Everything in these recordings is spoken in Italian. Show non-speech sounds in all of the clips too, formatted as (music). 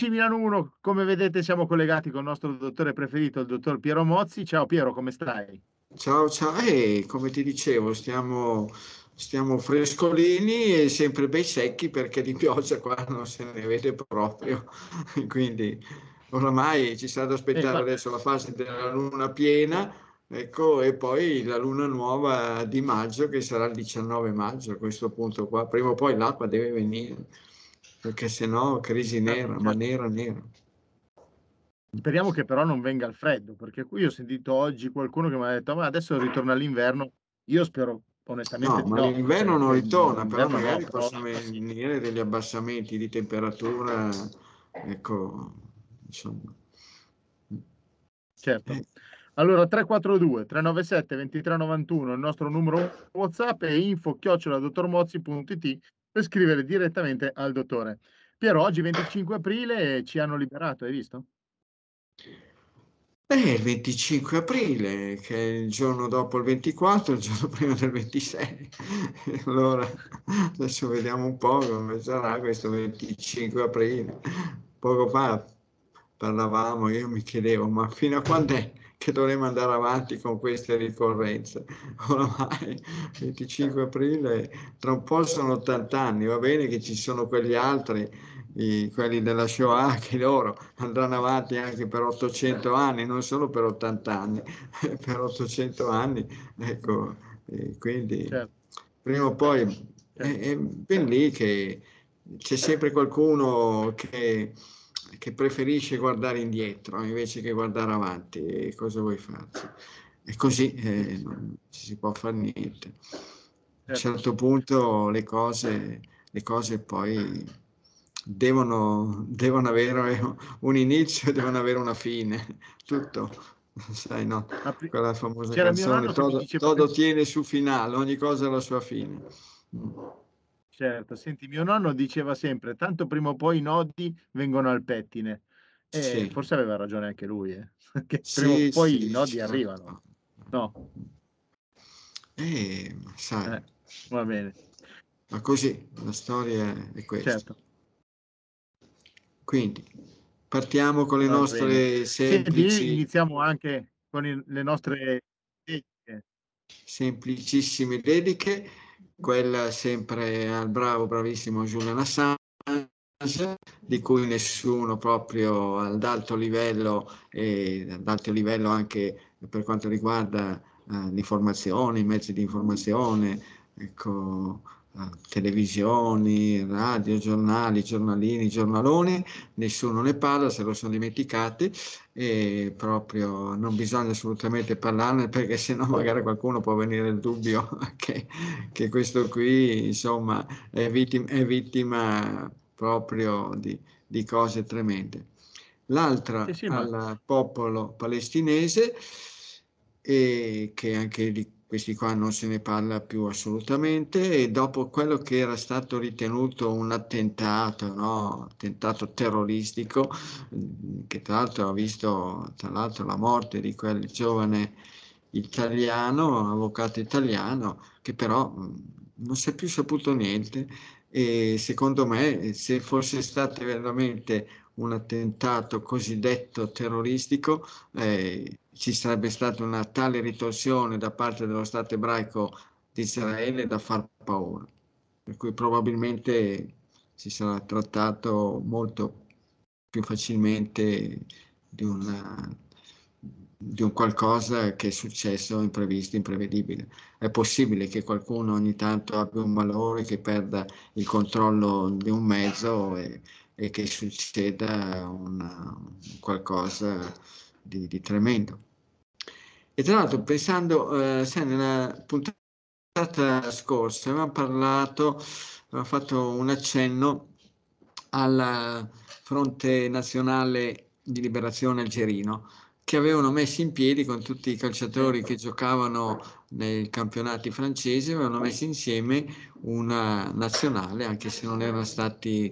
amici Milano 1, come vedete siamo collegati con il nostro dottore preferito, il dottor Piero Mozzi. Ciao Piero, come stai? Ciao, ciao. Eh, come ti dicevo, stiamo, stiamo frescolini e sempre bei secchi perché di pioggia qua non se ne vede proprio. (laughs) Quindi oramai ci sarà da aspettare eh, adesso la fase della luna piena, ecco, e poi la luna nuova di maggio che sarà il 19 maggio a questo punto qua. Prima o poi l'acqua deve venire perché se no crisi eh, nera, ma certo. nera, nera. Speriamo che però non venga il freddo, perché qui ho sentito oggi qualcuno che mi ha detto ma adesso ritorna l'inverno, io spero onestamente no, ma no, l'inverno non ritorna, però magari no, possono venire degli abbassamenti di temperatura, ecco, insomma. Certo. Eh. Allora 342 397 2391 il nostro numero WhatsApp e info chiocciola dottormozzi.it per scrivere direttamente al dottore. Piero, oggi 25 aprile ci hanno liberato, hai visto? Eh, il 25 aprile, che è il giorno dopo il 24, il giorno (laughs) prima del 26. allora, adesso vediamo un po' come sarà questo 25 aprile. Poco fa parlavamo, io mi chiedevo, ma fino a quando è che dovremo andare avanti con queste ricorrenze. Oramai 25 aprile, tra un po' sono 80 anni, va bene che ci sono quegli altri, i, quelli della Shoah, (laughs) che loro andranno avanti anche per 800 anni, non solo per 80 anni, (laughs) per 800 anni, ecco, quindi certo. prima o poi certo. è, è ben lì che c'è sempre qualcuno che che preferisce guardare indietro invece che guardare avanti. E cosa vuoi farci? E così eh, non ci si può fare niente. A un certo, certo punto le cose, le cose poi devono, devono avere un inizio e (laughs) devono avere una fine. Tutto sai no? Quella famosa C'era canzone, todo, todo tiene su finale, ogni cosa ha la sua fine. Certo, senti, mio nonno diceva sempre, tanto prima o poi i nodi vengono al pettine. E sì. forse aveva ragione anche lui, eh? (laughs) che sì, prima o poi sì, i nodi certo. arrivano. No. Eh, sai. Eh, va bene. Ma così, la storia è questa. Certo. Quindi, partiamo con le va nostre bene. semplici... Senti, iniziamo anche con le nostre. Semplicissime dediche quella sempre al bravo, bravissimo Julian Assange, di cui nessuno proprio ad alto livello e ad alto livello anche per quanto riguarda uh, l'informazione, i mezzi di informazione, ecco, televisioni, radio, giornali, giornalini, giornaloni, nessuno ne parla, se lo sono dimenticati e proprio non bisogna assolutamente parlarne perché sennò magari qualcuno può venire il dubbio (laughs) che, che questo qui insomma è vittima, è vittima proprio di, di, cose tremende. L'altra sì, sì, ma... al popolo palestinese e che anche di questi qua non se ne parla più assolutamente e dopo quello che era stato ritenuto un attentato, no? attentato terroristico, che tra l'altro ha visto tra l'altro la morte di quel giovane italiano, avvocato italiano, che però non si è più saputo niente e secondo me se fosse stato veramente un attentato cosiddetto terroristico, eh, ci sarebbe stata una tale ritorsione da parte dello Stato ebraico di Israele da far paura. Per cui probabilmente si sarà trattato molto più facilmente di, una, di un qualcosa che è successo imprevisto, imprevedibile. È possibile che qualcuno ogni tanto abbia un malore, che perda il controllo di un mezzo e, e che succeda una, qualcosa di, di, tremendo. E tra l'altro pensando, eh, sai, nella puntata scorsa avevamo parlato, avevamo fatto un accenno al fronte nazionale di liberazione algerino che avevano messo in piedi con tutti i calciatori che giocavano nei campionati francesi, avevano messo insieme una nazionale, anche se non erano stati,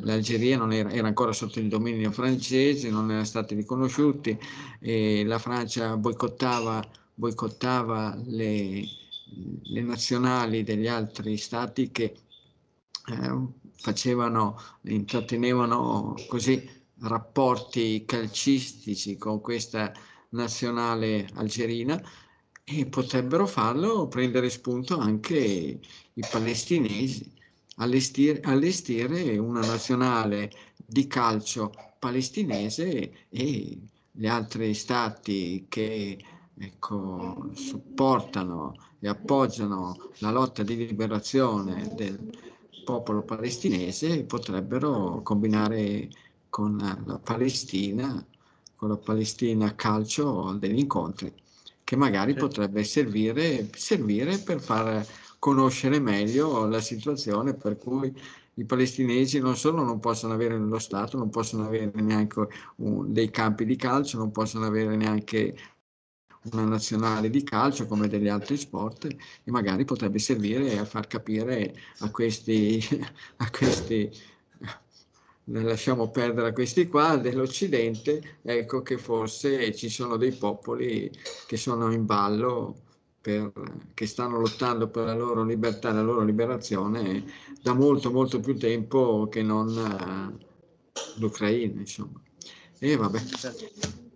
l'Algeria non era, era ancora sotto il dominio francese, non erano stati riconosciuti e la Francia boicottava, boicottava le, le nazionali degli altri stati che eh, facevano, intrattenevano così rapporti calcistici con questa nazionale algerina e potrebbero farlo prendere spunto anche i palestinesi, allestire, allestire una nazionale di calcio palestinese e gli altri stati che ecco, supportano e appoggiano la lotta di liberazione del popolo palestinese potrebbero combinare con la Palestina, con la Palestina calcio degli incontri che magari potrebbe servire, servire per far conoscere meglio la situazione per cui i palestinesi non solo non possono avere lo Stato, non possono avere neanche un, dei campi di calcio, non possono avere neanche una nazionale di calcio come degli altri sport e magari potrebbe servire a far capire a questi, (laughs) a questi lasciamo perdere questi qua dell'Occidente, ecco che forse ci sono dei popoli che sono in ballo, per, che stanno lottando per la loro libertà la loro liberazione da molto molto più tempo che non uh, l'Ucraina, insomma. E vabbè.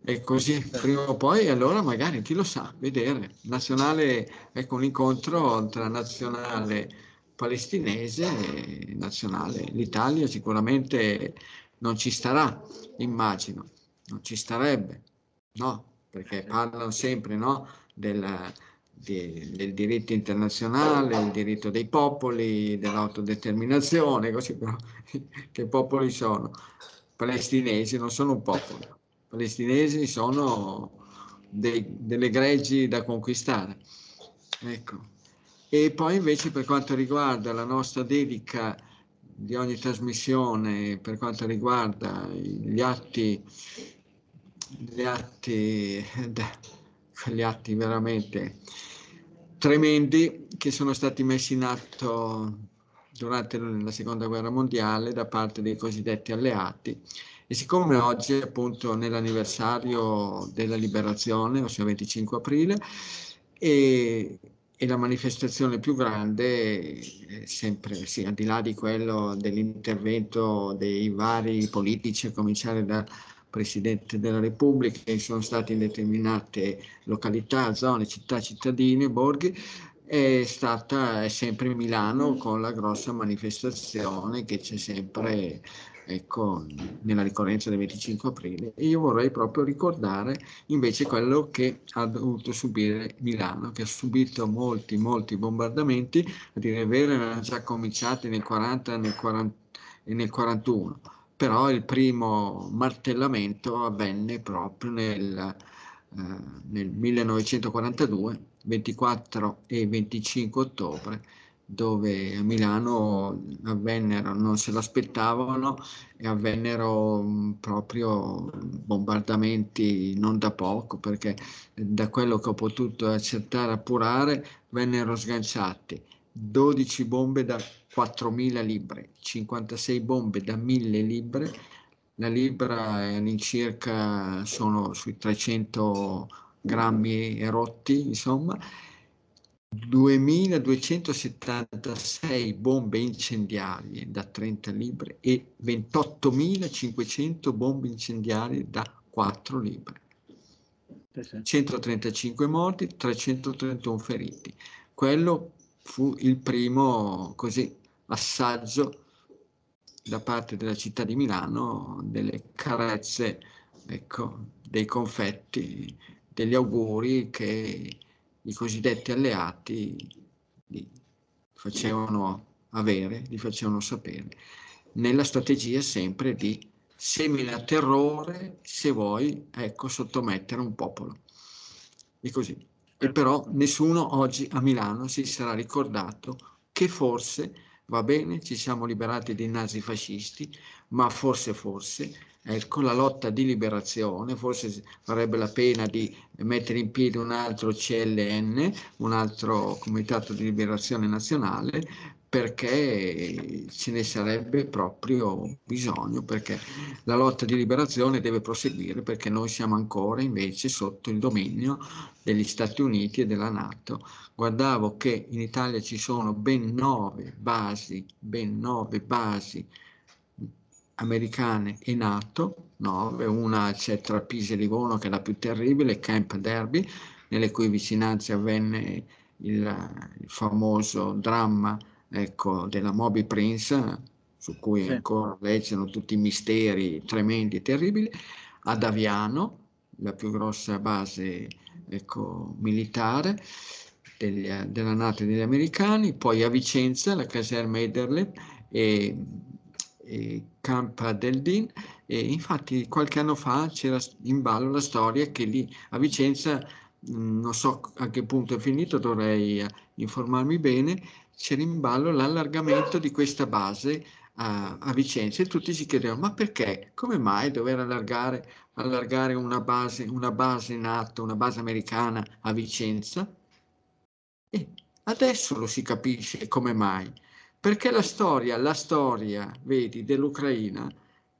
E così prima o poi, allora magari chi lo sa, vedere. Nazionale, ecco un incontro tra nazionale palestinese nazionale. L'Italia sicuramente non ci starà, immagino, non ci starebbe, no? Perché parlano sempre no? del, di, del diritto internazionale, il diritto dei popoli, dell'autodeterminazione, così però (laughs) che popoli sono? Palestinesi non sono un popolo, palestinesi sono dei, delle greggi da conquistare. Ecco. E poi invece per quanto riguarda la nostra dedica di ogni trasmissione, per quanto riguarda gli atti, gli atti, (laughs) gli atti veramente tremendi che sono stati messi in atto durante la seconda guerra mondiale da parte dei cosiddetti alleati. E siccome oggi è appunto nell'anniversario della liberazione, ossia 25 aprile, e e la manifestazione più grande, sempre sì, al di là di quello dell'intervento dei vari politici, a cominciare dal Presidente della Repubblica, sono stati in determinate località, zone, città, cittadini, borghi, è stata è sempre Milano con la grossa manifestazione che c'è sempre ecco, nella ricorrenza del 25 aprile. E io vorrei proprio ricordare invece quello che ha dovuto subire Milano, che ha subito molti, molti bombardamenti, a dire il vero erano già cominciati nel 40 nel 40, e nel 41, però il primo martellamento avvenne proprio nel, eh, nel 1942, 24 e 25 ottobre, dove a Milano avvennero, non se l'aspettavano e avvennero mm, proprio bombardamenti non da poco, perché da quello che ho potuto accertare, appurare, vennero sganciati 12 bombe da 4.000 libbre, 56 bombe da 1.000 libbre, la libra all'incirca sono sui 300 grammi erotti, insomma, 2276 bombe incendiarie da 30 libbre e 28.500 bombe incendiarie da 4 libbre. 135 morti, 331 feriti. Quello fu il primo così, assaggio da parte della città di Milano delle carezze, ecco, dei confetti, degli auguri che i cosiddetti alleati li facevano avere, li facevano sapere, nella strategia sempre di semina terrore se vuoi, ecco, sottomettere un popolo. E così. E però nessuno oggi a Milano si sarà ricordato che forse, va bene, ci siamo liberati dei nazifascisti, ma forse, forse, Ecco, la lotta di liberazione, forse farebbe la pena di mettere in piedi un altro CLN, un altro Comitato di Liberazione Nazionale, perché ce ne sarebbe proprio bisogno, perché la lotta di liberazione deve proseguire, perché noi siamo ancora invece sotto il dominio degli Stati Uniti e della Nato. Guardavo che in Italia ci sono ben nove basi, ben nove basi americane e NATO, nove, una c'è tra Pisa e Livorno che è la più terribile, Camp Derby, nelle cui vicinanze avvenne il, il famoso dramma ecco, della Moby Prince, su cui sì. ancora leggono tutti i misteri tremendi e terribili, ad Aviano, la più grossa base ecco, militare degli, della Nato e degli americani, poi a Vicenza, la caserma Ederle e, Campa del Din, e infatti qualche anno fa c'era in ballo la storia che lì a Vicenza, non so a che punto è finito, dovrei informarmi bene, c'era in ballo l'allargamento di questa base a, a Vicenza e tutti si chiedevano ma perché? Come mai dover allargare, allargare una, base, una base NATO, una base americana a Vicenza? E adesso lo si capisce come mai. Perché la storia, la storia, vedi, dell'Ucraina,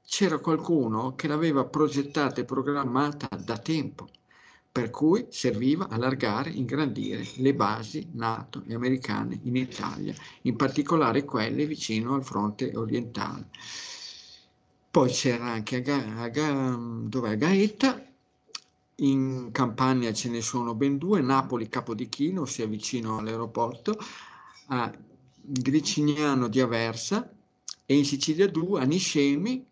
c'era qualcuno che l'aveva progettata e programmata da tempo per cui serviva allargare, ingrandire le basi NATO e americane in Italia, in particolare quelle vicino al fronte orientale. Poi c'era anche a, Ga- a, Ga- a Gaeta, in Campania ce ne sono ben due, Napoli Capodichino, ossia vicino all'aeroporto, a Gricignano di Aversa e in Sicilia due, a Niscemi,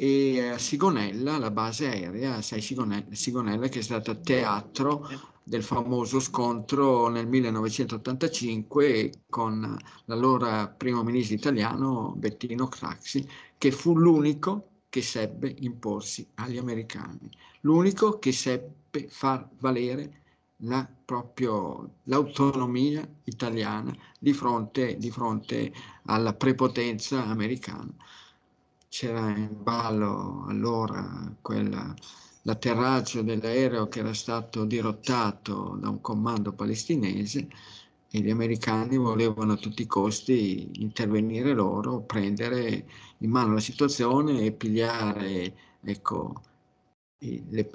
e a Sigonella, la base aerea, sai Sigonella, Sigonella che è stata teatro del famoso scontro nel 1985 con l'allora primo ministro italiano Bettino Craxi, che fu l'unico che seppe imporsi agli americani, l'unico che seppe far valere la, proprio l'autonomia italiana di fronte, di fronte alla prepotenza americana. C'era in ballo allora quella, l'atterraggio dell'aereo che era stato dirottato da un comando palestinese e gli americani volevano a tutti i costi intervenire loro, prendere in mano la situazione e pigliare, ecco, le,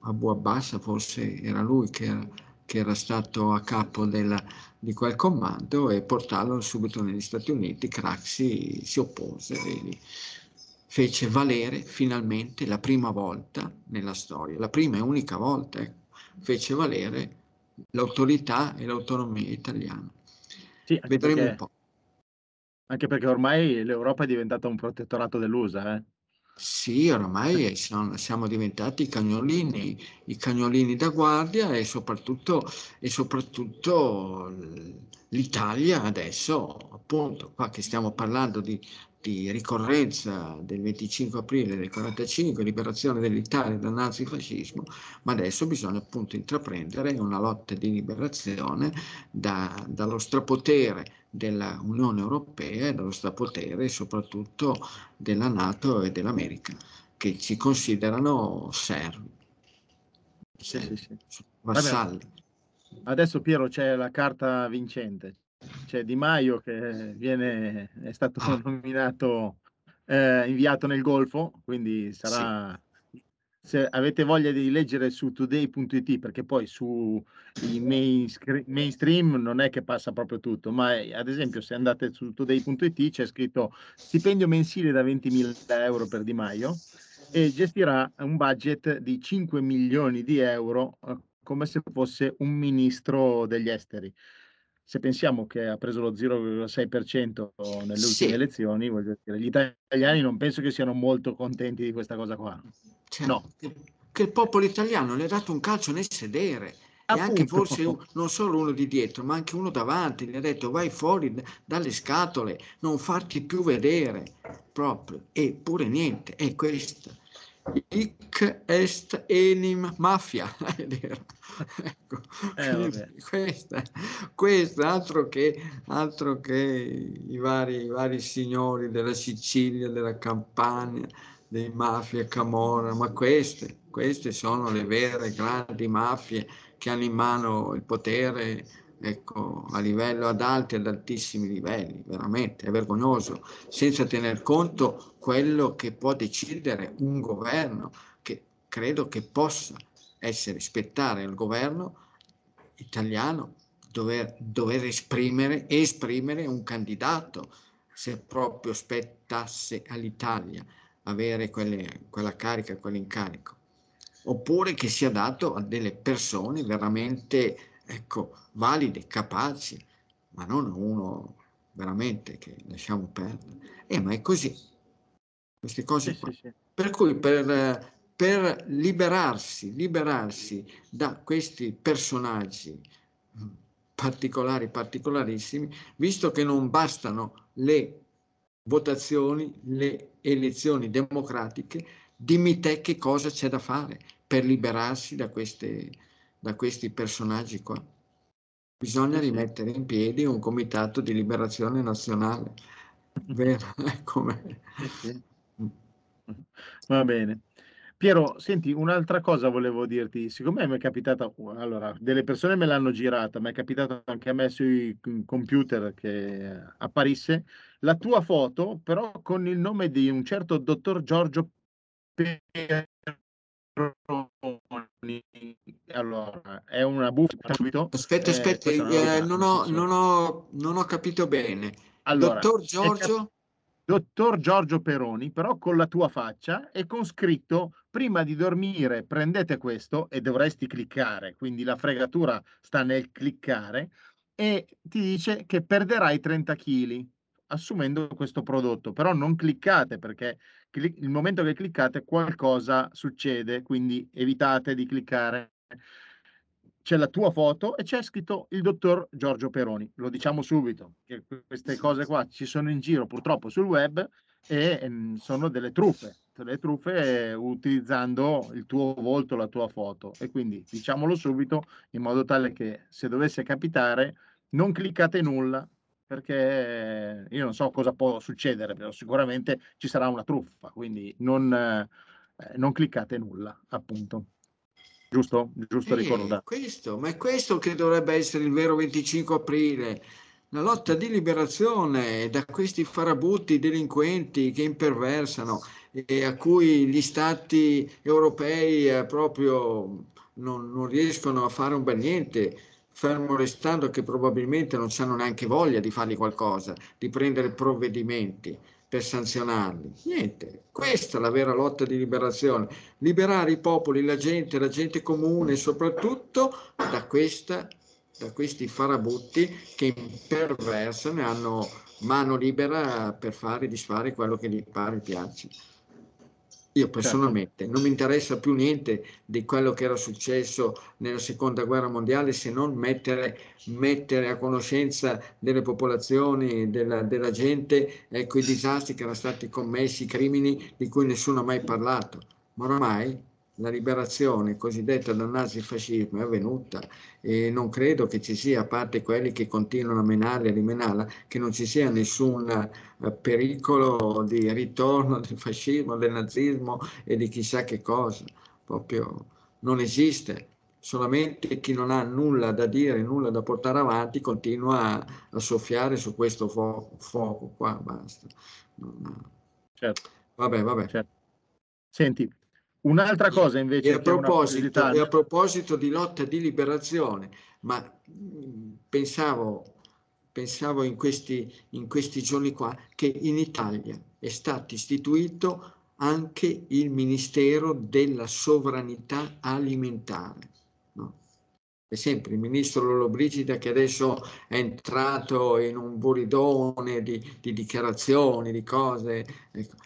Abu Abbas forse era lui che era, che era stato a capo della, di quel comando e portarlo subito negli Stati Uniti. Craxi si oppose. Vedi fece valere finalmente la prima volta nella storia, la prima e unica volta, ecco, fece valere l'autorità e l'autonomia italiana. Sì, Vedremo perché, un po'. Anche perché ormai l'Europa è diventata un protettorato dell'USA. Eh? Sì, ormai siamo, siamo, diventati i cagnolini, i cagnolini da guardia e soprattutto, e soprattutto l'Italia adesso, appunto, qua che stiamo parlando di di ricorrenza del 25 aprile del 45, liberazione dell'Italia dal nazifascismo, ma adesso bisogna appunto intraprendere una lotta di liberazione da, dallo strapotere dell'Unione Europea e dallo strapotere soprattutto della Nato e dell'America, che ci considerano servi, sì, sì, sì. vassalli. Vabbè, adesso Piero c'è la carta vincente, c'è Di Maio che viene, è stato ah. (laughs) nominato, eh, inviato nel Golfo, quindi sarà... Se avete voglia di leggere su today.it, perché poi su i mainstream non è che passa proprio tutto, ma è, ad esempio se andate su today.it c'è scritto stipendio mensile da 20.000 euro per Di Maio e gestirà un budget di 5 milioni di euro eh, come se fosse un ministro degli esteri se pensiamo che ha preso lo 0,6% nelle sì. ultime elezioni, voglio dire, gli italiani non penso che siano molto contenti di questa cosa qua. Cioè, no. Che, che, il popolo italiano le ha dato un calcio nel sedere. Appunto. E anche forse un, non solo uno di dietro, ma anche uno davanti, gli ha detto vai fuori dalle scatole, non farti più vedere proprio. Eppure niente, è questo Hic est enim mafia, (laughs) (laughs) ecco, eh, questa, questa altro, che, altro che i vari, i vari signori della Sicilia, della Campania, dei mafia Camorra, ma queste, queste sono le vere grandi mafie che hanno in mano il potere ecco, a livello ad alti ad altissimi livelli, veramente è vergognoso, senza tener conto quello che può decidere un governo che credo che possa essere spettare al governo italiano dover, dover esprimere, esprimere un candidato se proprio spettasse all'Italia avere quelle, quella carica, quell'incarico, oppure che sia dato a delle persone veramente ecco, valide, capaci, ma non uno veramente che lasciamo perdere. Eh, ma è così, queste cose sì, qua. Sì, sì. Per cui per, per liberarsi, liberarsi da questi personaggi particolari, particolarissimi, visto che non bastano le votazioni, le elezioni democratiche, dimmi te che cosa c'è da fare per liberarsi da, queste, da questi personaggi qua. Bisogna rimettere in piedi un comitato di liberazione nazionale. (laughs) Vero? (laughs) Come... Va bene. Piero, senti, un'altra cosa volevo dirti, siccome mi è capitata, allora, delle persone me l'hanno girata, mi è capitato anche a me sui computer che apparisse la tua foto, però con il nome di un certo dottor Giorgio Peroni. Allora, è una buffa subito. Aspetta, aspetta, eh, eh, non, ho, non, ho, non, ho, capito bene. Allora, dottor Giorgio dottor Giorgio Peroni, però con la tua faccia e con scritto prima di dormire prendete questo e dovresti cliccare, quindi la fregatura sta nel cliccare e ti dice che perderai 30 kg assumendo questo prodotto, però non cliccate perché il momento che cliccate qualcosa succede, quindi evitate di cliccare c'è la tua foto e c'è scritto il dottor Giorgio Peroni. Lo diciamo subito, che queste cose qua ci sono in giro purtroppo sul web e ehm, sono delle truffe, delle truffe utilizzando il tuo volto, la tua foto. E quindi diciamolo subito in modo tale che se dovesse capitare non cliccate nulla perché io non so cosa può succedere, però sicuramente ci sarà una truffa, quindi non, eh, non cliccate nulla, appunto. Giusto? Giusto eh, ricordare. Questo, ma è questo che dovrebbe essere il vero 25 aprile. La lotta di liberazione da questi farabutti delinquenti che imperversano e a cui gli stati europei eh, proprio non, non riescono a fare un bel niente, fermo restando che probabilmente non hanno neanche voglia di fargli qualcosa, di prendere provvedimenti per sanzionarli. Niente, questa è la vera lotta di liberazione, liberare i popoli, la gente, la gente comune, soprattutto da, questa, da questi farabutti che imperversano e hanno mano libera per fare e disfare quello che gli pare e piace. Io certo. personalmente certo. non mi interessa più niente di quello che era successo nella seconda guerra mondiale se non mettere, mettere a conoscenza delle popolazioni, della, della gente, ecco, i disastri che erano stati commessi, i crimini di cui nessuno ha mai parlato. Ma ormai la liberazione cosiddetta dal nazifascismo è avvenuta e non credo che ci sia, a parte quelli che continuano a menarla e rimenarla, che non ci sia nessun eh, pericolo di ritorno del fascismo, del nazismo e di chissà che cosa. Proprio non esiste. Solamente chi non ha nulla da dire, nulla da portare avanti, continua a, soffiare su questo fuoco, fuoco qua, basta. Certo. Vabbè, vabbè. Certo. Senti, Un'altra cosa invece... E a, proposito, e a proposito di lotta di liberazione, ma pensavo, pensavo in, questi, in questi giorni qua che in Italia è stato istituito anche il Ministero della Sovranità Alimentare. No? È sempre il ministro Lollobrigida che adesso è entrato in un buridone di, di dichiarazioni, di cose. Ecco.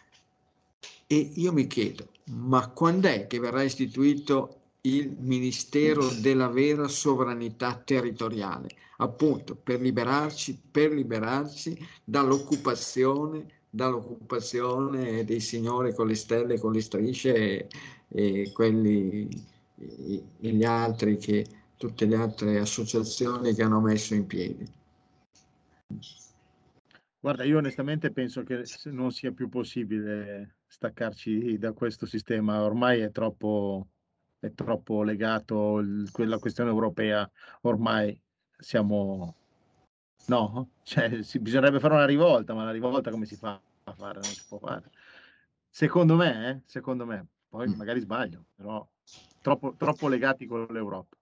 E io mi chiedo, ma quando è che verrà istituito il Ministero della vera sovranità territoriale? Appunto, per liberarci, per liberarci dall'occupazione, dall'occupazione dei signori con le stelle, con le strisce e, e quelli e, gli altri che tutte le altre associazioni che hanno messo in piedi. Guarda, io onestamente penso che non sia più possibile staccarci da questo sistema, ormai è troppo, è troppo legato il, quella questione europea, ormai siamo... No, (laughs) cioè, si, bisognerebbe fare una rivolta, ma la rivolta come si fa a fare? Non si può fare. Secondo me, eh, secondo me, poi magari sbaglio, però troppo, troppo legati con l'Europa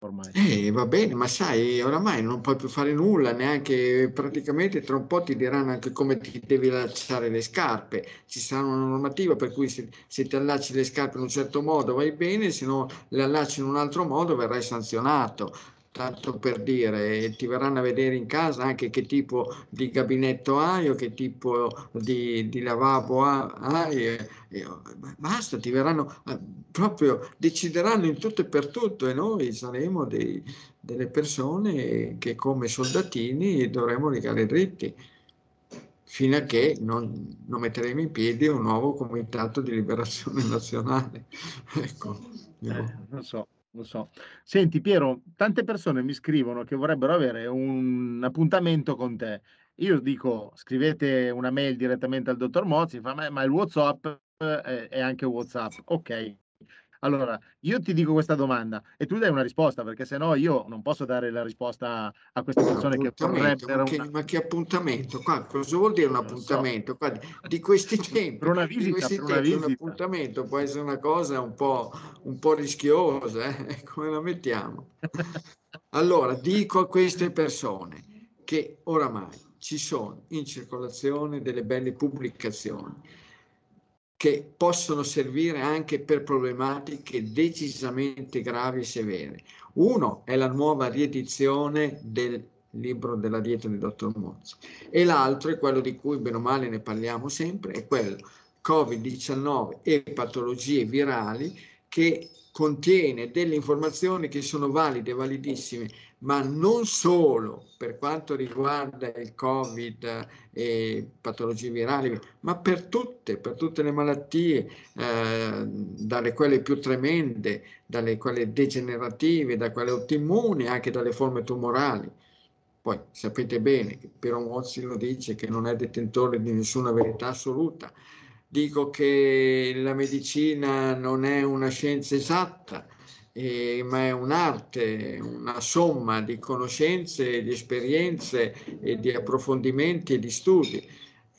ormai. Eh, va bene, ma sai, oramai non puoi più fare nulla, neanche praticamente tra un po' ti diranno anche come ti devi allacciare le scarpe. Ci sarà una normativa per cui se, se ti allacci le scarpe in un certo modo vai bene, se no le allacci in un altro modo verrai sanzionato tanto per dire, ti verranno a vedere in casa anche che tipo di gabinetto hai o che tipo di, di lavabo hai, e, e, basta, ti verranno eh, proprio, decideranno in tutto e per tutto e noi saremo dei, delle persone che come soldatini dovremo legare dritti fino a che non, non, metteremo in piedi un nuovo comitato di liberazione (laughs) nazionale. ecco. Eh, non so lo so. Senti Piero, tante persone mi scrivono che vorrebbero avere un appuntamento con te. Io dico, scrivete una mail direttamente al dottor Mozzi, ma, il WhatsApp è, è anche WhatsApp. Ok, allora, io ti dico questa domanda e tu dai una risposta, perché se no io non posso dare la risposta a queste persone che vorrebbero... Ma che, una... ma che appuntamento? Qua, cosa vuol dire un appuntamento? Qua, di, (laughs) di, questi tempi, per una visita, questi per tempi, una un appuntamento può essere una cosa un po', un po rischiosa, eh? (laughs) come la mettiamo? Allora, dico a queste persone che oramai ci sono in circolazione delle belle pubblicazioni che possono servire anche per problematiche decisamente gravi e severe. Uno è la nuova riedizione del libro della dieta del dottor Mozzi e l'altro è quello di cui bene o male ne parliamo sempre, è quello Covid-19 e patologie virali che contiene delle informazioni che sono valide, validissime, ma non solo per quanto riguarda il Covid e patologie virali, ma per tutte, per tutte le malattie, eh, dalle quelle più tremende, dalle quelle degenerative, da quelle autoimmuni, anche dalle forme tumorali. Poi sapete bene che Piero Mozzi lo dice che non è detentore di nessuna verità assoluta, dico che la medicina non è una scienza esatta, eh, ma è un'arte, una somma di conoscenze, di esperienze e di approfondimenti e di studi.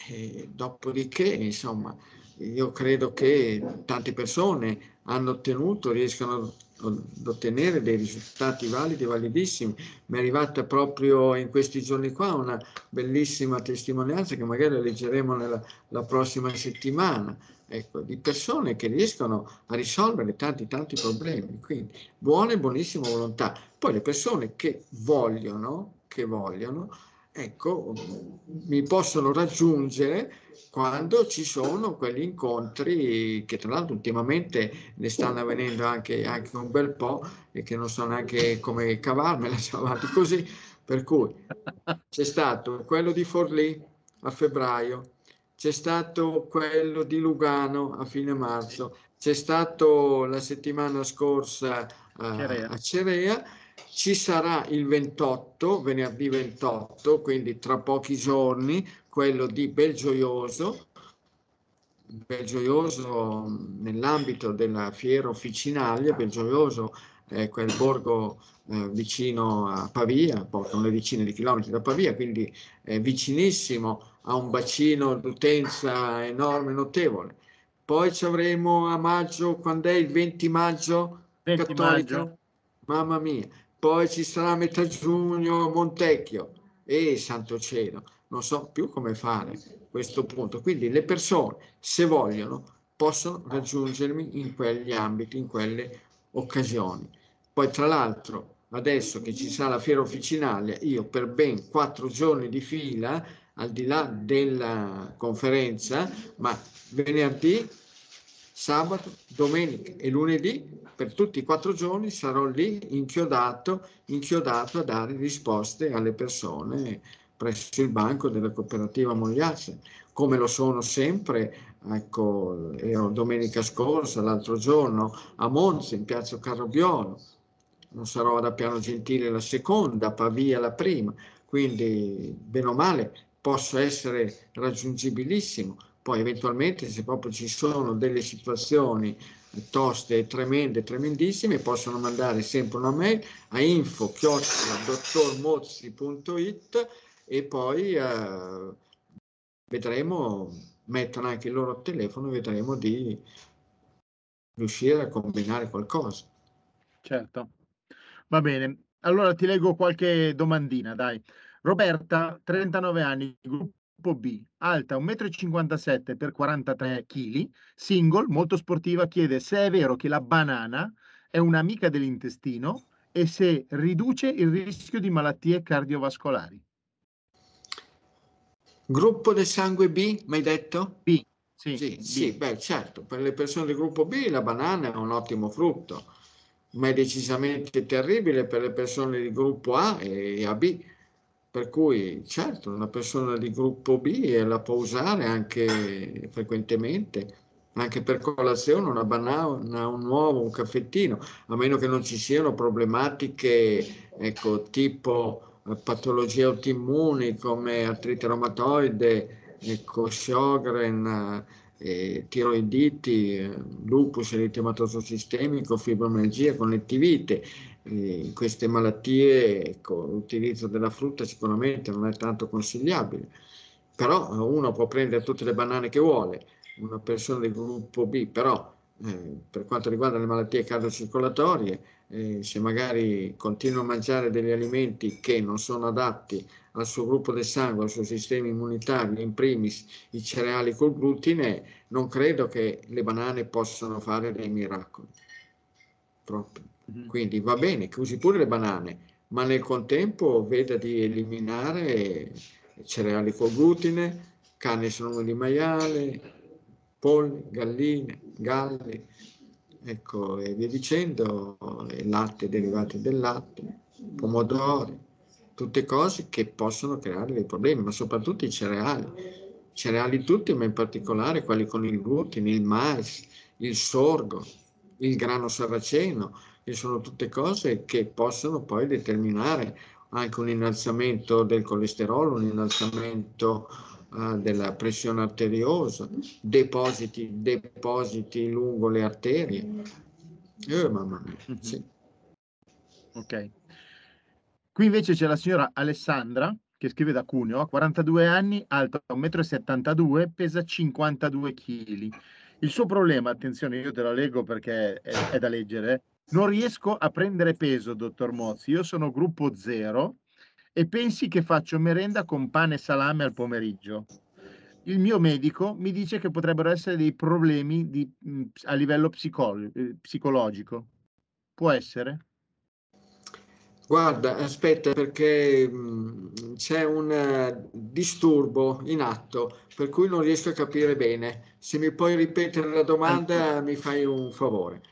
E dopodiché, insomma, io credo che tante persone hanno ottenuto, riescono ad ottenere dei risultati validi, validissimi. Mi è arrivata proprio in questi giorni qua una bellissima testimonianza che magari leggeremo nella, la prossima settimana, ecco, di persone che riescono a risolvere tanti tanti problemi. Quindi buona e buonissima volontà. Poi le persone che vogliono, che vogliono, ecco, mi possono raggiungere quando ci sono quegli incontri che tra l'altro ultimamente ne stanno avvenendo anche, anche un bel po' e che non so neanche come cavarmela (laughs) avanti così, per cui c'è stato quello di Forlì a febbraio, c'è stato quello di Lugano a fine marzo, c'è stato la settimana scorsa a, a Cerea. Ci sarà il 28, venerdì 28, quindi tra pochi giorni, quello di Belgioioso, Belgioioso nell'ambito della fiera officinalia, Belgioioso è quel borgo eh, vicino a Pavia, porta una decina di chilometri da Pavia, quindi è vicinissimo a un bacino d'utenza enorme, notevole. Poi ci avremo a maggio, quando è il 20 maggio? 20 cattolico? maggio. Mamma mia, poi ci sarà a metà giugno Montecchio e santo cielo, non so più come fare questo punto. Quindi le persone, se vogliono, possono raggiungermi in quegli ambiti, in quelle occasioni. Poi tra l'altro, adesso che ci sarà la fiera officinale, io per ben quattro giorni di fila, al di là della conferenza, ma venerdì, sabato, domenica e lunedì, per tutti i quattro giorni sarò lì inchiodato, inchiodato a dare risposte alle persone presso il banco della cooperativa Mogliace, come lo sono sempre, ecco, ero domenica scorsa, l'altro giorno, a Monza, in piazza Carrobiolo, non sarò da Piano Gentile la seconda, Pavia la prima, quindi bene o male posso essere raggiungibilissimo. Poi eventualmente se proprio ci sono delle situazioni toste, tremende, tremendissime, possono mandare sempre una mail a info dottormozzi.it e poi eh, vedremo, mettono anche il loro telefono vedremo di riuscire a combinare qualcosa. Certo, va bene. Allora ti leggo qualche domandina, dai. Roberta, 39 anni, gruppo B, alta 1,57 m per 43 kg, single, molto sportiva, chiede se è vero che la banana è un'amica dell'intestino e se riduce il rischio di malattie cardiovascolari. Gruppo del sangue B, mi hai detto? B, sì. Sì, B. sì, beh, certo, per le persone del gruppo B la banana è un ottimo frutto, ma è decisamente terribile per le persone di gruppo A e AB per cui, certo, una persona di gruppo B la può usare anche frequentemente, anche per colazione, una banana, un uovo, un caffettino, a meno che non ci siano problematiche, ecco, tipo eh, patologie autoimmuni come artrite reumatoide, ecco, Sjogren, eh, tiroiditi, eh, lupus eritematoso sistemico, fibromialgia, connettivite, in queste malattie ecco, l'utilizzo della frutta sicuramente non è tanto consigliabile, però uno può prendere tutte le banane che vuole, una persona del gruppo B, però eh, per quanto riguarda le malattie cardiocircolatorie, eh, se magari continua a mangiare degli alimenti che non sono adatti al suo gruppo del sangue, al suo sistema immunitario, in primis i cereali col glutine, non credo che le banane possano fare dei miracoli. Proprio. Mhm. Quindi va bene che usi pure le banane, ma nel contempo veda di eliminare cereali con glutine, carne sono di maiale, polli, galline, galli, ecco, e via dicendo, latte, derivati del latte, pomodori, tutte cose che possono creare dei problemi, ma soprattutto i cereali. Cereali tutti, ma in particolare quelli con il glutine, il mais, il sorgo, il grano saraceno, che sono tutte cose che possono poi determinare anche un innalzamento del colesterolo, un innalzamento uh, della pressione arteriosa, depositi, depositi lungo le arterie. Eh, mamma mia, mm-hmm. sì. Ok. Qui invece c'è la signora Alessandra che scrive da Cuneo, ha 42 anni, alta 1,72 m, pesa 52 kg. Il suo problema, attenzione, io te la leggo perché è, è da leggere, non riesco a prendere peso, dottor Mozzi. Io sono gruppo zero e pensi che faccio merenda con pane e salame al pomeriggio. Il mio medico mi dice che potrebbero essere dei problemi di, a livello psicolo, eh, psicologico. Può essere? Guarda, aspetta perché mh, c'è un uh, disturbo in atto, per cui non riesco a capire bene. Se mi puoi ripetere la domanda, mi fai un favore.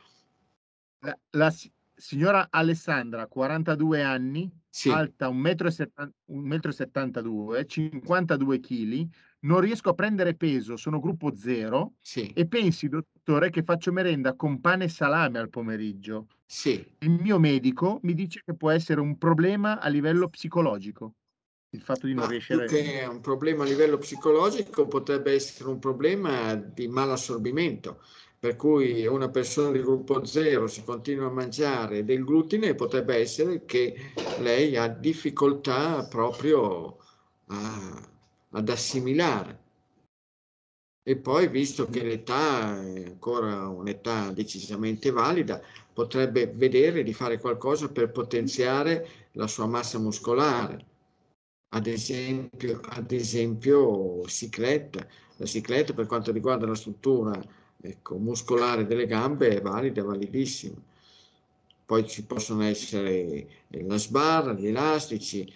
La, la signora Alessandra, 42 anni, sì. alta 1,72 m, 52 kg, non riesco a prendere peso, sono gruppo zero sì. e pensi, dottore, che faccio merenda con pane e salame al pomeriggio. Sì. Il mio medico mi dice che può essere un problema a livello psicologico. Il fatto di non Ma riuscire più che un problema a livello psicologico potrebbe essere un problema di malassorbimento per cui una persona di gruppo 0 si continua a mangiare del glutine, potrebbe essere che lei ha difficoltà proprio a, ad assimilare. E poi, visto che l'età è ancora un'età decisamente valida, potrebbe vedere di fare qualcosa per potenziare la sua massa muscolare. Ad esempio, ad esempio cicletta. La cicletta per quanto riguarda la struttura ecco, muscolare delle gambe è valida, validissima. Poi ci possono essere la sbarra, gli elastici,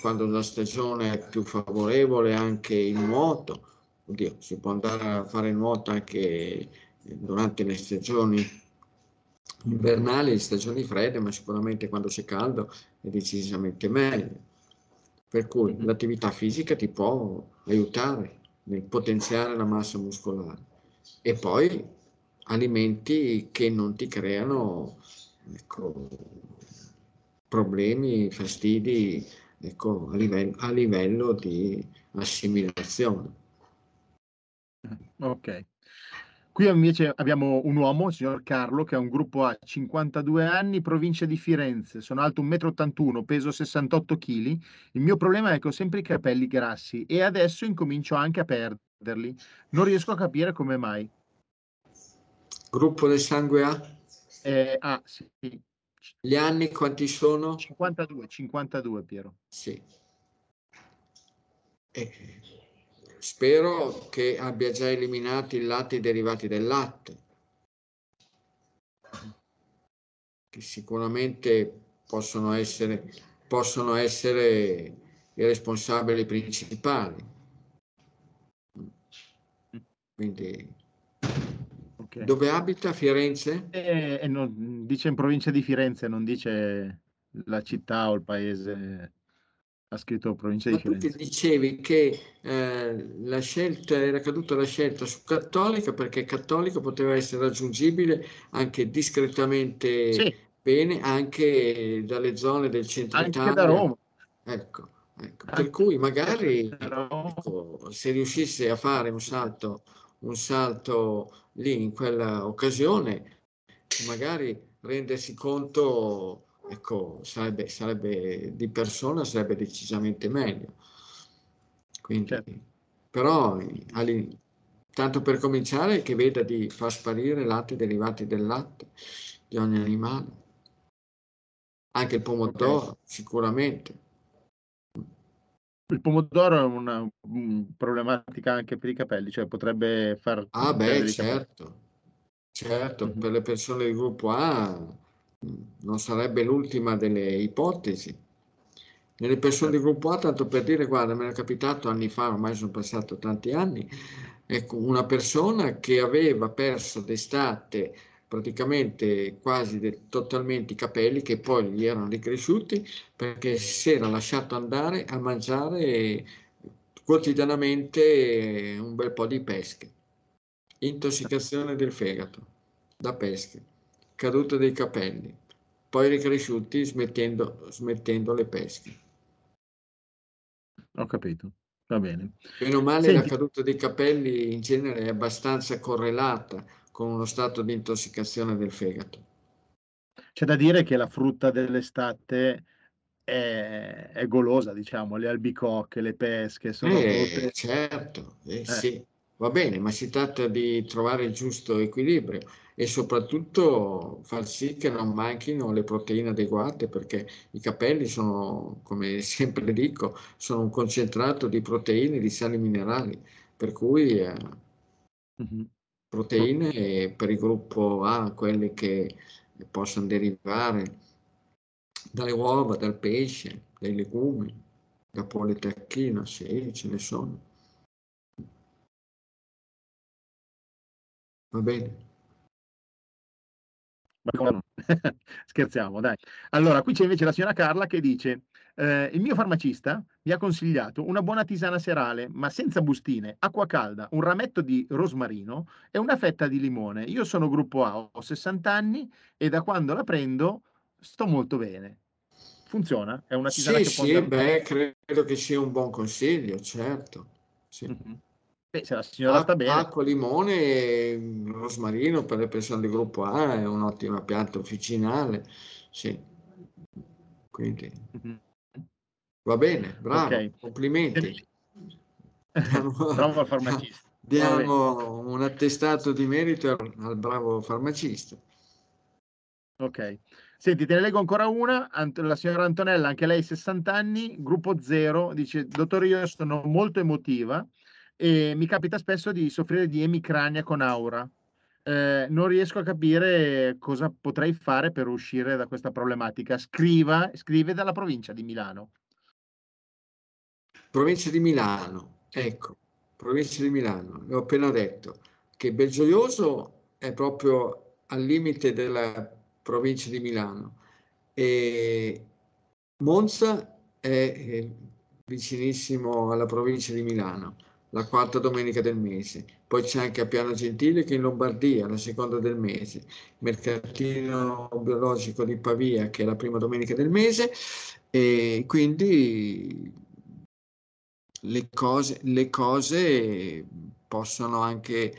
quando la stagione è più favorevole anche il nuoto. Oddio, si può andare a fare nuoto anche durante le stagioni invernali, le stagioni fredde, ma sicuramente quando c'è caldo è decisamente meglio. Per cui l'attività fisica ti può aiutare nel potenziare la massa muscolare e poi alimenti che non ti creano ecco, problemi, fastidi ecco, a, livello, a livello di assimilazione. Ok. Qui invece abbiamo un uomo, il signor Carlo, che ha un gruppo A, 52 anni, provincia di Firenze. Sono alto 1,81 m, peso 68 kg. Il mio problema è che ho sempre i capelli grassi e adesso incomincio anche a perderli. Non riesco a capire come mai. Gruppo del sangue A? Eh, A, sì. Gli anni quanti sono? 52, 52 Piero. Sì. Eh, spero che abbia già eliminato i latti derivati del latte, che sicuramente possono essere, possono essere i responsabili principali. Quindi, okay. dove abita Firenze? Eh, eh, non, dice in provincia di Firenze, non dice la città o il paese ha scritto provincia di Firenze. Tu dicevi che eh, la scelta era caduta la scelta su Cattolica perché Cattolica poteva essere raggiungibile anche discretamente sì. bene anche dalle zone del centro anche Italia. da Roma. Ecco, ecco. per cui magari ecco, se riuscisse a fare un salto, un salto lì in quella occasione, magari rendersi conto ecco, sarebbe, sarebbe di persona sarebbe decisamente meglio. Quindi, certo. Però, tanto per cominciare, che veda di far sparire latte derivati del latte di ogni animale. Anche il pomodoro, okay. sicuramente. Il pomodoro è una um, problematica anche per i capelli, cioè potrebbe far... Ah beh, certo, certo, mm-hmm. per le persone di gruppo A non sarebbe l'ultima delle ipotesi. Nelle persone di gruppo A, tanto per dire, guarda, mi è capitato anni fa, ormai sono passati tanti anni, ecco, una persona che aveva perso d'estate praticamente quasi de- totalmente i capelli che poi gli erano ricresciuti perché si era lasciato andare a mangiare quotidianamente un bel po' di pesche. Intossicazione del fegato da pesche caduta dei capelli, poi ricresciuti smettendo, smettendo le pesche. Ho capito, va bene. Meno male Senti... la caduta dei capelli in genere è abbastanza correlata con uno stato di intossicazione del fegato. C'è da dire che la frutta dell'estate è, è golosa, diciamo, le albicocche, le pesche sono eh, frutte... Certo, eh, eh. sì, va bene, ma si tratta di trovare il giusto equilibrio e soprattutto far sì che non manchino le proteine adeguate perché i capelli sono, come (laughs) sempre dico, sono un concentrato di proteine e di sali minerali, per cui eh, mm-hmm. proteine per il gruppo A, quelle che possono derivare dalle uova, dal pesce, dai legumi, da politecchina, sì, ce ne sono. Va bene. (laughs) Scherziamo, dai. Allora, qui c'è invece la signora Carla che dice: eh, Il mio farmacista mi ha consigliato una buona tisana serale, ma senza bustine, acqua calda, un rametto di rosmarino e una fetta di limone. Io sono gruppo A, ho 60 anni e da quando la prendo sto molto bene. Funziona? È una tisana sì, che può Sì, beh, credo che sia un buon consiglio, certo. Sì. Mm-hmm. Beh, se la signora sta bene. Acqua, limone e rosmarino per le persone del gruppo A è un'ottima pianta officinale. Sì. Quindi mm-hmm. va bene, bravo, okay. complimenti. (laughs) Bravo al (laughs) farmacista. Diamo un attestato di merito al, bravo farmacista. Ok. Senti, te ne leggo ancora una. La signora Antonella, anche lei 60 anni, gruppo 0, dice, dottore, io sono molto emotiva e mi capita spesso di soffrire di emicrania con aura. Eh, non riesco a capire cosa potrei fare per uscire da questa problematica. Scriva, scrive dalla provincia di Milano. Provincia di Milano, ecco, provincia di Milano, l'ho appena detto, che Belgioioso è proprio al limite della provincia di Milano e Monza è eh, vicinissimo alla provincia di Milano la quarta domenica del mese. Poi c'è anche a Piano Gentile che è in Lombardia, la seconda del mese. Mercatino biologico di Pavia che è la prima domenica del mese. E quindi le cose, le cose possono anche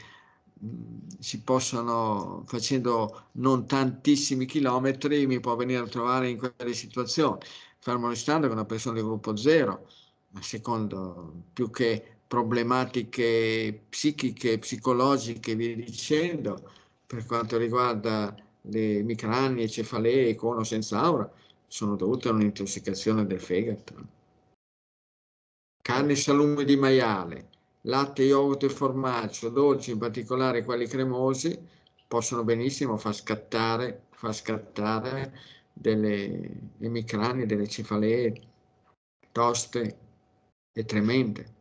si possono, facendo non tantissimi chilometri, mi può venire a trovare in quelle situazioni. Fermo restando che una persona di gruppo zero, ma secondo più che problematiche psichiche, psicologiche, via dicendo, per quanto riguarda le micranie, cefalee, con o senza aura, sono dovute a un'intossicazione del fegato. Carne e salume di maiale, latte, yogurt e formaggio, dolci, in particolare quelli cremosi, possono benissimo far scattare, far scattare delle emicranie, delle cefalee toste e tremende.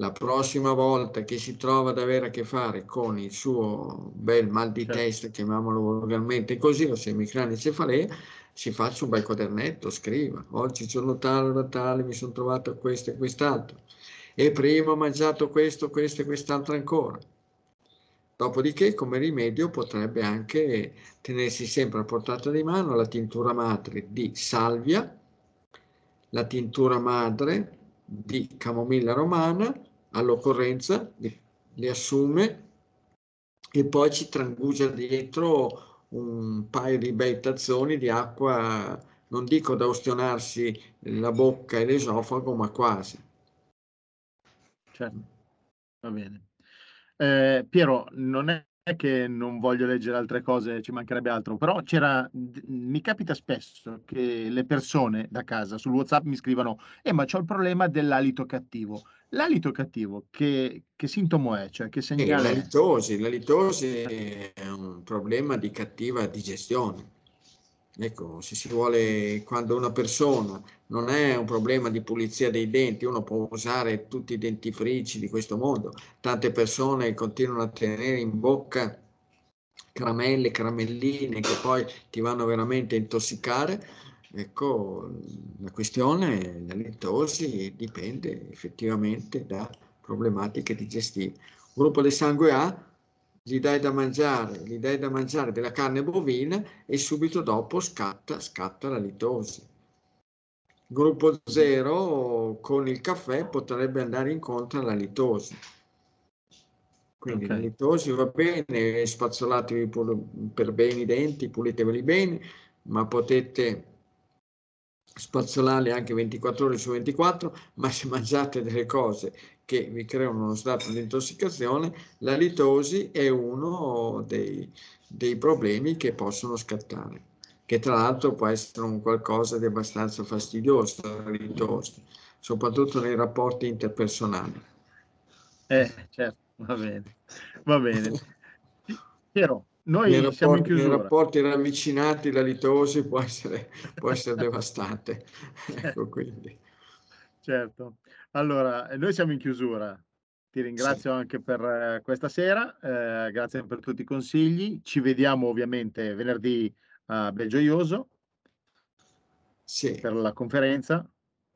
La prossima volta che si trova ad avere a che fare con il suo bel mal di certo. testa, chiamiamolo volgarmente così, o se emicranie cefalee, si faccia un bel quadernetto, scriva. Oggi giorno tale, ora tale, mi sono trovato questo e quest'altro e prima ho mangiato questo, questo e quest'altro ancora. Dopodiché come rimedio potrebbe anche tenersi sempre a portata di mano la tintura madre di salvia, la tintura madre di camomilla romana, all'occorrenza li assume e poi ci trangugia dietro un paio di bei tazzoni di acqua, non dico da ustionarsi la bocca e l'esofago, ma quasi certo. Va bene. Eh, Piero, non è che non voglio leggere altre cose, ci mancherebbe altro, però c'era, mi capita spesso che le persone da casa sul WhatsApp mi scrivano, eh ma c'ho il problema dell'alito cattivo. L'alito cattivo, che, che sintomo è? Cioè, che segnale eh, la litosi, la litosi è un problema di cattiva digestione Ecco, se si vuole, quando una persona non è un problema di pulizia dei denti, uno può usare tutti i dentifrici di questo mondo. Tante persone continuano a tenere in bocca caramelle, caramelline che poi ti vanno veramente a intossicare. Ecco, la questione, la litosi dipende effettivamente da problematiche digestive. Gruppo del sangue A gli dai da mangiare, gli dai da mangiare della carne bovina e subito dopo scatta, scatta la litosi. Gruppo 0 con il caffè potrebbe andare incontro alla litosi. Quindi okay. la litosi va bene, spazzolatevi per bene i denti, puliteveli bene, ma potete spazzolarli anche 24 ore su 24, ma se (laughs) mangiate delle cose che vi creano uno stato di intossicazione, la litosi è uno dei, dei problemi che possono scattare, che tra l'altro può essere un qualcosa di abbastanza fastidioso, la litosi, soprattutto nei rapporti interpersonali. Eh, certo, va bene, va bene. (laughs) Piero, noi nei siamo rapporti, in chiusura. Nei rapporti ravvicinati la litosi può essere, può essere devastante. (laughs) ecco quindi. Certo. Allora, noi siamo in chiusura. Ti ringrazio sì. anche per eh, questa sera, eh, grazie per tutti i consigli. Ci vediamo ovviamente venerdì a Belgioioso sì. per la conferenza.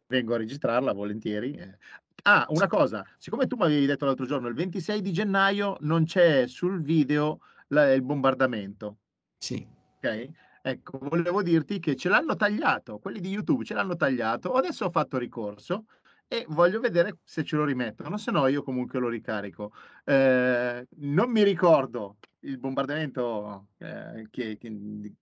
Vengo a registrarla volentieri. Ah, una cosa, siccome tu mi avevi detto l'altro giorno, il 26 di gennaio non c'è sul video la, il bombardamento. Sì. Ok? Ecco, volevo dirti che ce l'hanno tagliato, quelli di YouTube ce l'hanno tagliato, adesso ho fatto ricorso e voglio vedere se ce lo rimettono, se no io comunque lo ricarico. Eh, non mi ricordo il bombardamento eh, che, che, di,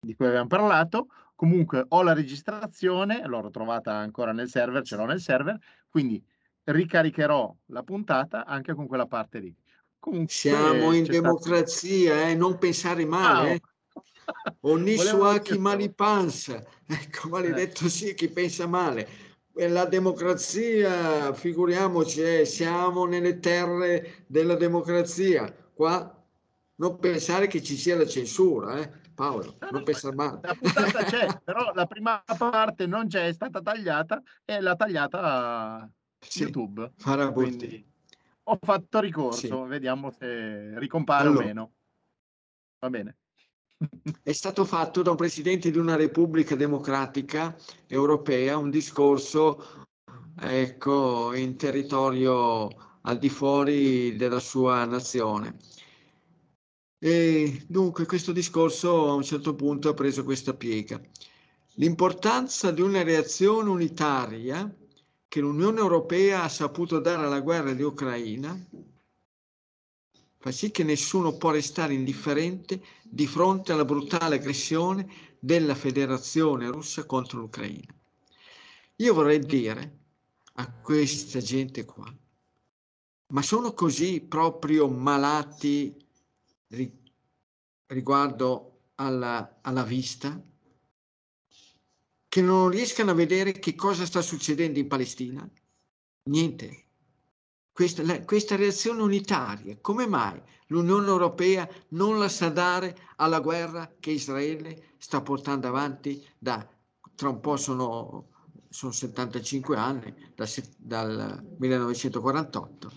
di, cui avevamo parlato, comunque ho la registrazione, l'ho trovata ancora nel server, ce l'ho nel server, quindi ricaricherò la puntata anche con quella parte lì. Comunque, Siamo in democrazia, stato... eh, non pensare male. Ah, eh. Onissuaki malipanza, ecco, maledetto sì chi pensa male. La democrazia, figuriamoci, eh, siamo nelle terre della democrazia. Qua non pensare che ci sia la censura, eh? Paolo, non pensare male. La puntata c'è, (laughs) però la prima parte non c'è, è stata tagliata e l'ha tagliata sì, YouTube. Quindi ho fatto ricorso, sì. vediamo se ricompare allora. o meno. Va bene è stato fatto da un presidente di una repubblica democratica europea un discorso ecco, in territorio al di fuori della sua nazione. E dunque questo discorso a un certo punto ha preso questa piega. L'importanza di una reazione unitaria che l'Unione Europea ha saputo dare alla guerra di Ucraina fa sì che nessuno può restare indifferente di fronte alla brutale aggressione della Federazione russa contro l'Ucraina. Io vorrei dire a questa gente qua, ma sono così proprio malati riguardo alla, alla vista che non riescano a vedere che cosa sta succedendo in Palestina? Niente. Questa, la, questa reazione unitaria, come mai l'Unione Europea non la sa dare alla guerra che Israele sta portando avanti da, tra un po' sono, sono 75 anni, da, dal 1948,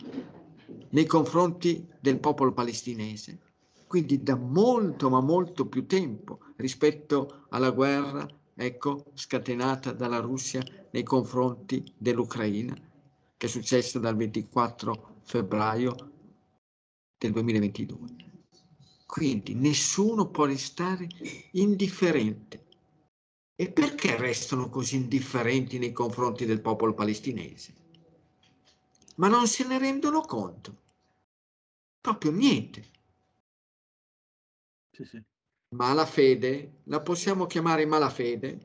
nei confronti del popolo palestinese? Quindi da molto, ma molto più tempo rispetto alla guerra ecco, scatenata dalla Russia nei confronti dell'Ucraina che è successo dal 24 febbraio del 2022. Quindi nessuno può restare indifferente. E perché restano così indifferenti nei confronti del popolo palestinese? Ma non se ne rendono conto. Proprio niente. Sì, sì. Malafede, la possiamo chiamare malafede?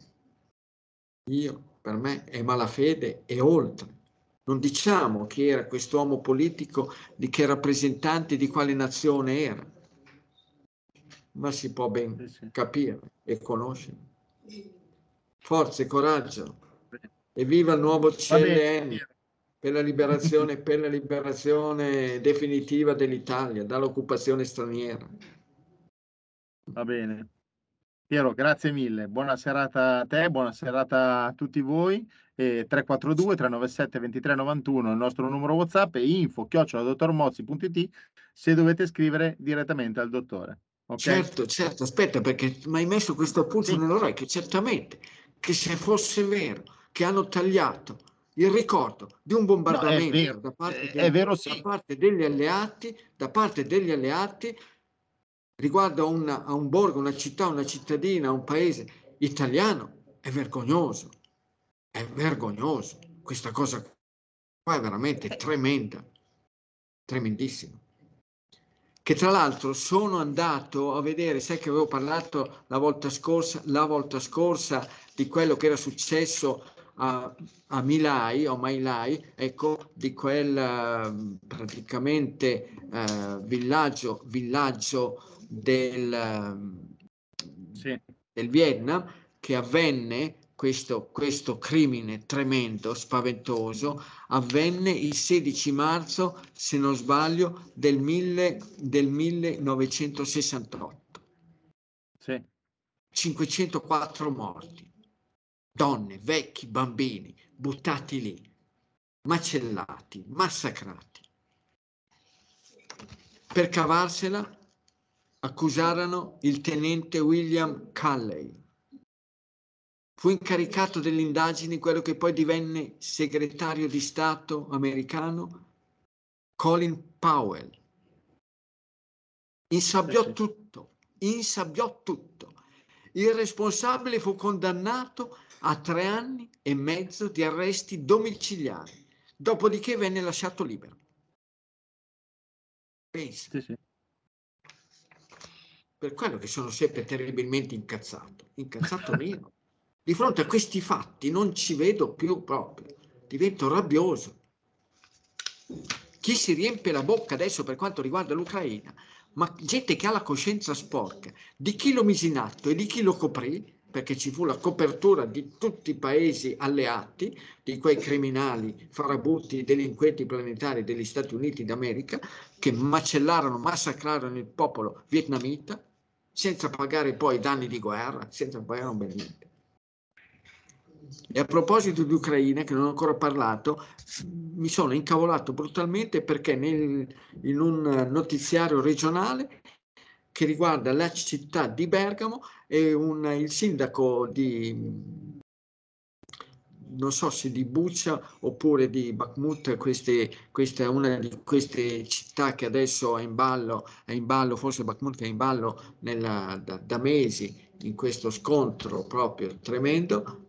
Io, per me, è malafede e oltre. Non diciamo chi era quest'uomo politico, di che rappresentante di quale nazione era, ma si può ben capire e conoscere. Forza e coraggio. E viva il nuovo CLN per la liberazione, per la liberazione definitiva dell'Italia dall'occupazione straniera. Va bene. Piero, grazie mille. Buona serata a te, buona serata a tutti voi eh, 342 397 2391 il nostro numero WhatsApp e info chioccioladottormozzi.it se dovete scrivere direttamente al dottore. Okay? Certo, certo, aspetta perché mi hai messo questo appunto sì. nell'orecchio, certamente che se fosse vero che hanno tagliato il ricordo di un bombardamento no, da, parte degli, vero, sì. da, parte degli, alleati, da parte degli alleati riguardo a, una, a un borgo, una città, una cittadina, un paese italiano, è vergognoso. È vergognoso. Questa cosa qua è veramente tremenda, tremendissima. Che tra l'altro sono andato a vedere, sai che avevo parlato la volta scorsa, la volta scorsa di quello che era successo a, a Milai o Mailai, ecco, di quel uh, praticamente uh, villaggio, villaggio del, uh, sì. del Vietnam che avvenne questo, questo crimine tremendo, spaventoso, avvenne il 16 marzo, se non sbaglio, del, mille, del 1968. Sì. 504 morti, donne, vecchi, bambini, buttati lì, macellati, massacrati. Per cavarsela accusarono il tenente William Calley, Fu incaricato delle indagini quello che poi divenne segretario di Stato americano Colin Powell. Insabbiò tutto, insabbiò tutto. Il responsabile fu condannato a tre anni e mezzo di arresti domiciliari, dopodiché venne lasciato libero. Pensa. Sì, sì. Per quello che sono sempre terribilmente incazzato, incazzato (laughs) meno. Di fronte a questi fatti non ci vedo più proprio, divento rabbioso. Chi si riempie la bocca adesso per quanto riguarda l'Ucraina, ma gente che ha la coscienza sporca di chi lo mise in atto e di chi lo coprì, perché ci fu la copertura di tutti i paesi alleati, di quei criminali, farabutti, delinquenti planetari degli Stati Uniti d'America, che macellarono, massacrarono il popolo vietnamita, senza pagare poi danni di guerra, senza pagare un bel niente. E a proposito di Ucraina, che non ho ancora parlato, mi sono incavolato brutalmente perché nel, in un notiziario regionale che riguarda la città di Bergamo e un, il sindaco di non so se di Buccia oppure di Bakhmut, questa è una di queste città che adesso è in ballo, è in ballo forse Bakhmut che è in ballo nella, da, da mesi in questo scontro proprio tremendo,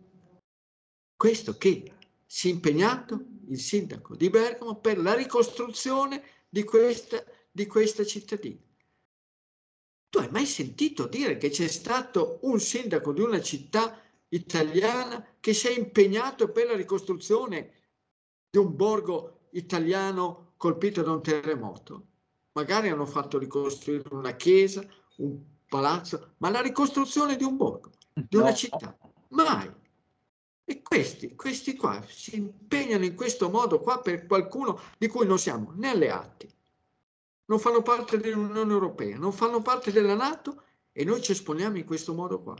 questo che si è impegnato il sindaco di Bergamo per la ricostruzione di questa, di questa cittadina. Tu hai mai sentito dire che c'è stato un sindaco di una città italiana che si è impegnato per la ricostruzione di un borgo italiano colpito da un terremoto? Magari hanno fatto ricostruire una chiesa, un palazzo, ma la ricostruzione di un borgo, di una città, mai. E questi, questi qua si impegnano in questo modo qua per qualcuno di cui non siamo né alleati, non fanno parte dell'Unione Europea, non fanno parte della Nato e noi ci esponiamo in questo modo qua.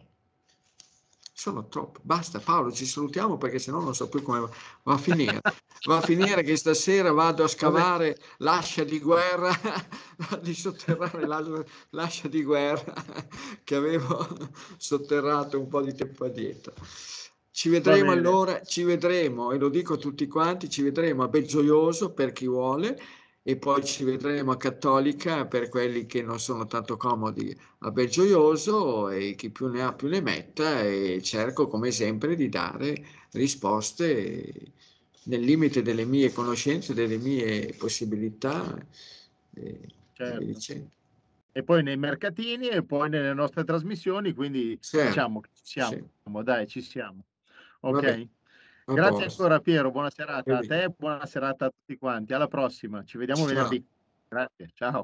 Sono troppo. Basta Paolo, ci salutiamo perché sennò non so più come va a finire. (laughs) Va a finire che stasera vado a scavare l'ascia di guerra, (laughs) di sotterrare l'ascia di guerra che avevo (laughs) sotterrato un po' di tempo addietro. Ci vedremo allora, ci vedremo, e lo dico a tutti quanti, ci vedremo a Belgioioso per chi vuole e poi ci vedremo a Cattolica per quelli che non sono tanto comodi a Belgioioso e chi più ne ha più ne metta e cerco come sempre di dare risposte nel limite delle mie conoscenze, delle mie possibilità. E, certo. e poi nei mercatini e poi nelle nostre trasmissioni, quindi certo. diciamo che ci siamo, sì. dai, ci siamo. Ok. Vabbè. Grazie ancora Piero, buona serata a te, buona serata a tutti quanti. Alla prossima, ci vediamo Ciao. venerdì. Grazie, ciao.